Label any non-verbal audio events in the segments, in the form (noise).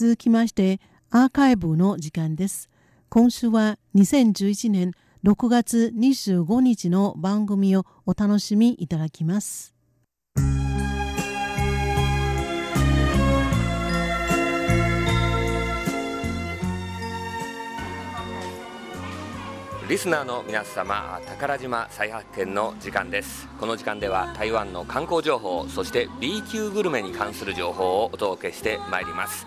続きましてアーカイブの時間です。今週は2011年6月25日の番組をお楽しみいただきます。リスナーの皆様宝島再発見の時間です。この時間では台湾の観光情報そして B 級グルメに関する情報をお届けしてまいります。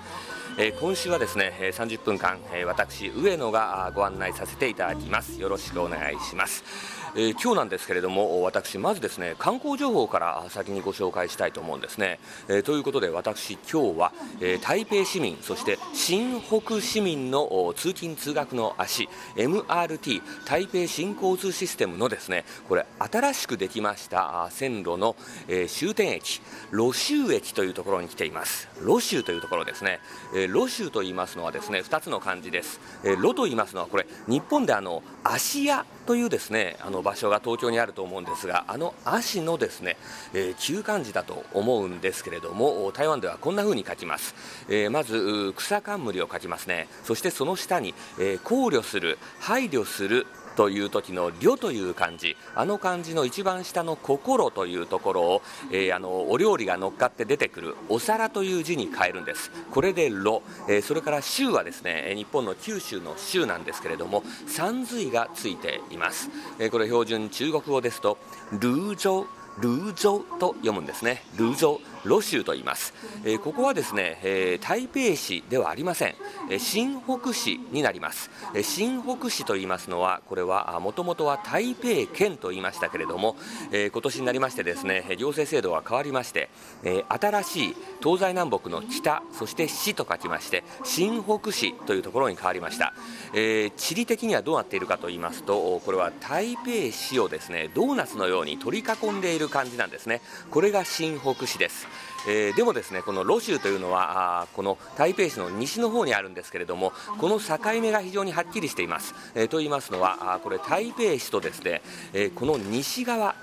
えー、今週はですね30分間、私上野がご案内させていただきます。よろしくお願いします。えー、今日なんですけれども私まずですね観光情報から先にご紹介したいと思うんですね、えー、ということで私今日は、えー、台北市民そして新北市民の通勤通学の足 MRT 台北新交通システムのですねこれ新しくできました線路の、え終点駅ロシュー駅というところに来ています。ロシューというところですね、えロシューと言いますのはですね2つの漢字です、えロと言いますのはこれ日本であの芦屋というですねあの場所が東京にあると思うんですがあの足のですね、えー、旧漢字だと思うんですけれども台湾ではこんな風に書きます、えー、まず草冠を書きますね。そしてその下に、えー、考慮する配慮するという時の「慮」という漢字。あの漢字の一番下の「心」というところを、えー、あのお料理が乗っかって出てくる「お皿」という字に変えるんです。これで「炉」えー、それから「州」はですね日本の九州の「州」なんですけれども三髄がついています、えー、これ標準中国語ですと「ルージョ」ルージョと読むんですね。ルージョロ州と言います、えー、ここはですね、えー、台北市ではありません、えー、新北市になります、えー、新北市と言いますのはこれはもともとは台北県と言いましたけれども、えー、今年になりましてですね行政制度が変わりまして、えー、新しい東西南北の北そして市と書きまして新北市というところに変わりました、えー、地理的にはどうなっているかと言いますとこれは台北市をですねドーナツのように取り囲んでいる感じなんですね。これが新北市です。えー、でもですねこのロ州というのはあこの台北市の西の方にあるんですけれどもこの境目が非常にはっきりしています、えー、と言いますのはあこれ台北市とですね、えー、この西側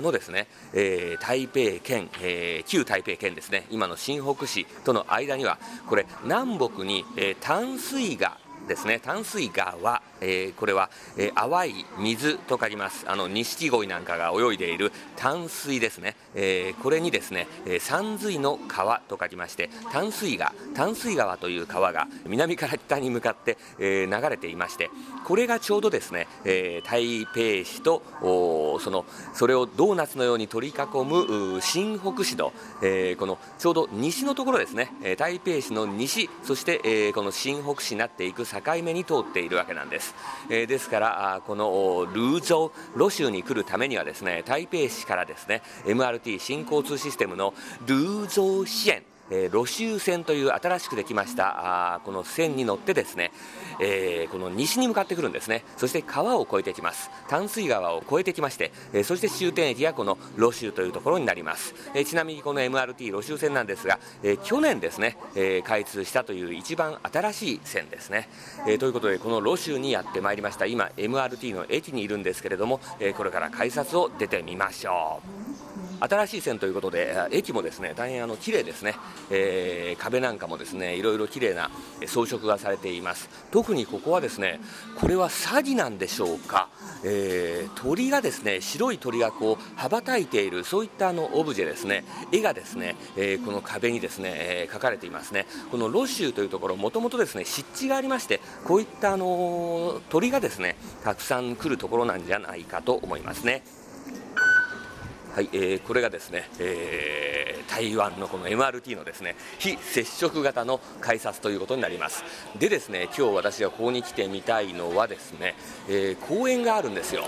のですね、え台北県、え旧台北県ですね今の新北市との間にはこれ南北に、え淡水河ですね。淡水川えー、これは、えー、淡い水と書きます。あの錦鯉なんかが泳いでいる淡水ですね、えー、これにですね、え山水の川と書きまして淡水川淡水川という川が南から北に向かって、え流れていましてこれがちょうどですね、え台北市とそのそれをドーナツのように取り囲む新北市の、えこのちょうど西のところですね、台北市の西そして、えこの新北市になっていく境目に通っているわけなんです。えー、ですからこのルーゾーロ州に来るためにはですね台北市からですね MRT 新交通システムのルーゾー支援えー、ロシュー線という新しくできましたあこの線に乗ってですね、えー、この西に向かってくるんですね。そして川を越えてきます。淡水川を越えてきまして、えー、そして終点駅がこのロシューというところになります、えー、ちなみにこの MRT ロシュー線なんですが、えー、去年ですね、えー、開通したという一番新しい線ですね、えー、ということでこのロシューにやってまいりました。今 MRT の駅にいるんですけれども、えー、これから改札を出てみましょう。新しい線ということで駅もですね大変あの綺麗ですね、えー、壁なんかもですねいろいろ綺麗な装飾がされています。特にここはですねこれは詐欺なんでしょうか、えー、鳥がですね白い鳥がこう羽ばたいているそういったあのオブジェですね。絵がですね、えー、この壁にですね、えー、描かれていますね。このロシューというところもともとですね湿地がありましてこういったあの鳥がですねたくさん来るところなんじゃないかと思いますね。はい、えー、これがですね、えー、台湾のこの MRT のですね非接触型の改札ということになります。でですね今日私がここに来てみたいのはですね、えー、公園があるんですよ。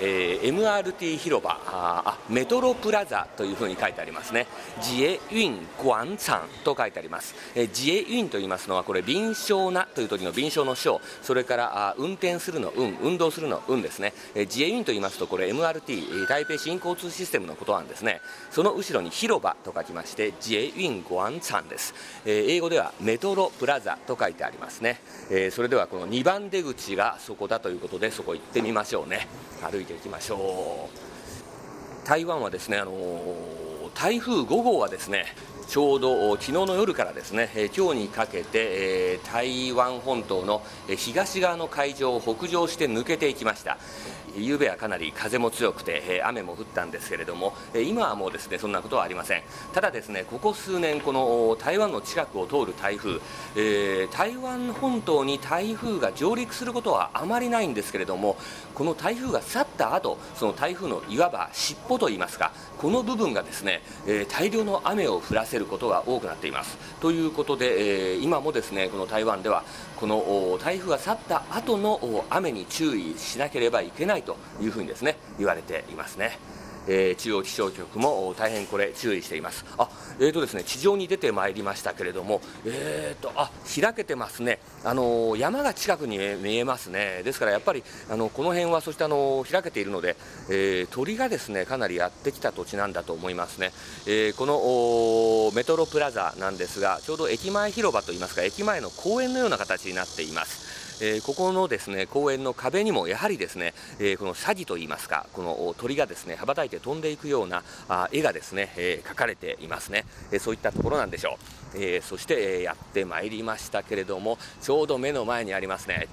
えー、MRT 広場あメトロプラザというふうに書いてありますね。自衛運廣場と書いてあります、えー、自衛運と言いますのはこれ臨床なという時の臨床の章それからあ運転するの運運動するの運ですね、えー、自衛運と言いますとこれ MRT 台北新交通システムのことなんですね。その後ろに広場と書きまして自衛運廣場です、えー、英語ではメトロプラザと書いてありますね、えー、それではこの2番出口がそこだということでそこ行ってみましょうね。歩いていきましょう。台湾はですねあの台風5号はですねちょうど昨日の夜からですね、今日にかけて台湾本島の東側の海上を北上して抜けていきました。夕べはかなり風も強くて雨も降ったんですけれども今はもうですねそんなことはありませんただですねここ数年この台湾の近くを通る台風、台湾本島に台風が上陸することはあまりないんですけれどもこの台風が去った後その台風のいわば尻尾といいますかこの部分がですね、大量の雨を降らせせることが多くなっていますということで、えー、今もですねこの台湾ではこの台風が去った後の雨に注意しなければいけないというふうにですね言われていますね。えー、中央気象局も大変これ注意しています。あ、えーとですね地上に出てまいりましたけれども、えーとあ開けてますね。あの山が近くに見えますね。ですからやっぱりあのこの辺はそしてあの開けているので、えー、鳥がですねかなりやってきた土地なんだと思いますね。えー、このメトロプラザなんですがちょうど駅前広場といいますか駅前の公園のような形になっています。えー、ここのですね公園の壁にもやはりですね、えー、この詐欺といいますかこの鳥がですね羽ばたいて飛んでいくようなあ絵がですね、えー、描かれていますね、えそういったところなんでしょう、えそして、えやってまいりましたけれどもちょうど目の前にありますね。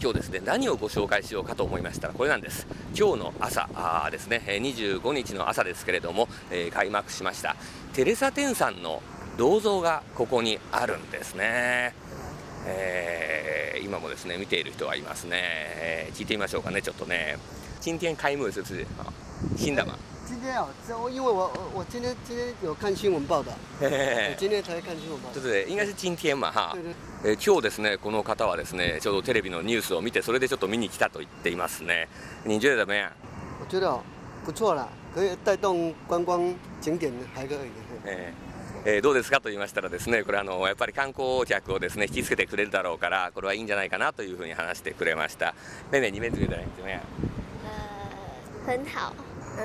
今日ですね何をご紹介しようかと思いましたらこれなんです。今日の朝ですね25日の朝ですけれども、え開幕しました。テレサ・テンさんの銅像がここにあるんですね。え、今もですね見ている人がいますね、えー、聞いてみましょうかねちょっとね今天開幕是不是新的嘛今天啊，因为我我今天今天有看新闻报道，今天才看新闻报道。对对应该是今天嘛哈。えー、今日ですねこの方はですねちょうどテレビのニュースを見てそれでちょっと見に来たと言っていますね。你觉得怎么样？我觉得不错啦，可以带动观光景点还可以。えーえー、どうですかと言いましたらですねこれあのやっぱり観光客をですね引きつけてくれるだろうからこれはいいんじゃないかなというふうに話してくれました。妹妹你们觉得怎么样呃很好。嗯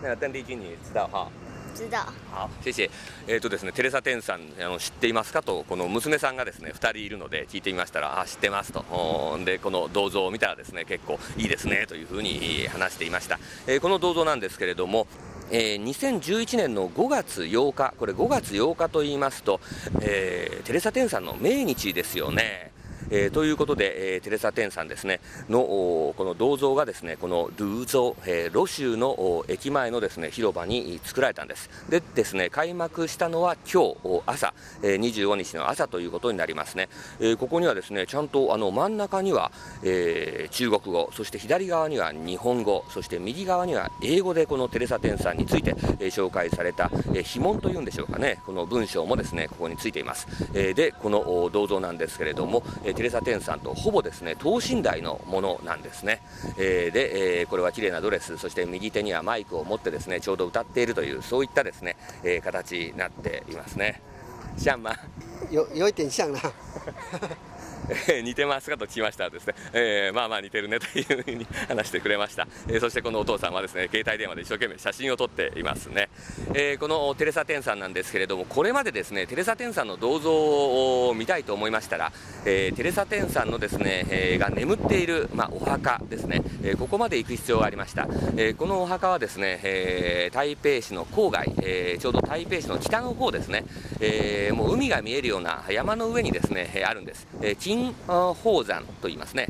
那个邓丽君你知道哈知道。好谢謝えーとですね、テレサ・テンさんあの知っていますかとこの娘さんがですね2人いるので聞いてみましたらあ知ってますと。でこの銅像を見たらですね結構いいですねというふうに話していました、えー、この銅像なんですけれどもえー、2011年の5月8日、これ5月8日と言いますと、えー、テレサ・テンさんの命日ですよね。えー、ということで、えー、テレサ・テンさんですねのこの銅像がですねこのルーゾー、えー、ロ州の駅前のですね広場に作られたんです。でですね開幕したのは今日朝、えー、25日の朝ということになりますね、えー、ここにはですねちゃんとあの真ん中には、えー、中国語そして左側には日本語そして右側には英語でこのテレサ・テンさんについて、えー、紹介された、えー、碑文というんでしょうかね。この文章もですねここについています、えー、でこの銅像なんですけれども、テレサ・テンさんとほぼですね等身大のものなんですね、えー、で、えー、これは綺麗なドレスそして右手にはマイクを持ってですねちょうど歌っているというそういったですね、えー、形になっていますね。シャンマン。有有一点像なえ (laughs) 似てますかと聞きましたらですね、えー、まあまあ似てるねというふうに話してくれました、えー、そしてこのお父さんはですね携帯電話で一生懸命写真を撮っていますね、え、このテレサ・テンさんなんですけれどもこれまでですねテレサ・テンさんの銅像を見たいと思いましたら、えテレサ・テンさんのですね、えが眠っている、まあ、お墓ですね、えここまで行く必要がありました、えこのお墓はですね、え台北市の郊外、えちょうど台北市の北の方ですね、えもう海が見えるような山の上にですね、あるんです、え金宝山と言いますね。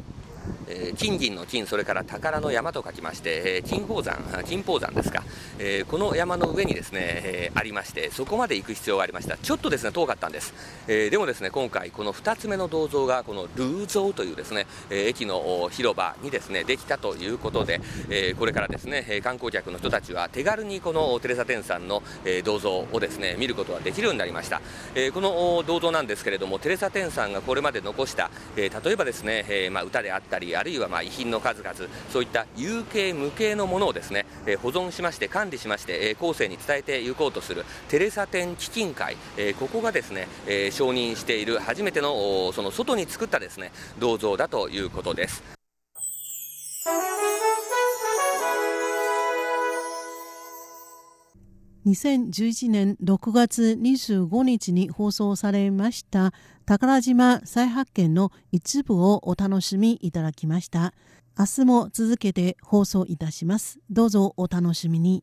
えー、金銀の金、それから宝の山と書きまして、えー、金宝山、金宝山ですか、えー、この山の上にですね、えー、ありまして、そこまで行く必要がありました。ちょっとですね、遠かったんです。えー、でもですね、今回、この2つ目の銅像が、このルーゾーというですね、えー、駅の広場にですね、できたということで、えー、これからですね、観光客の人たちは手軽にこのテレサ・テンさんの、え、銅像をですね、見ることができるようになりました。えー、この銅像なんですけれども、テレサ・テンさんがこれまで残した、えー、例えばですね、えーまあ、歌であったり、あるいはまあ遺品の数々そういった有形無形のものをですね、え保存しまして管理しまして、え後世に伝えていこうとするテレサ展基金会、えここがですね、え承認している初めてのその外に作ったですね銅像だということです。2011年6月25日に放送されました宝島再発見の一部をお楽しみいただきました。明日も続けて放送いたします。どうぞお楽しみに。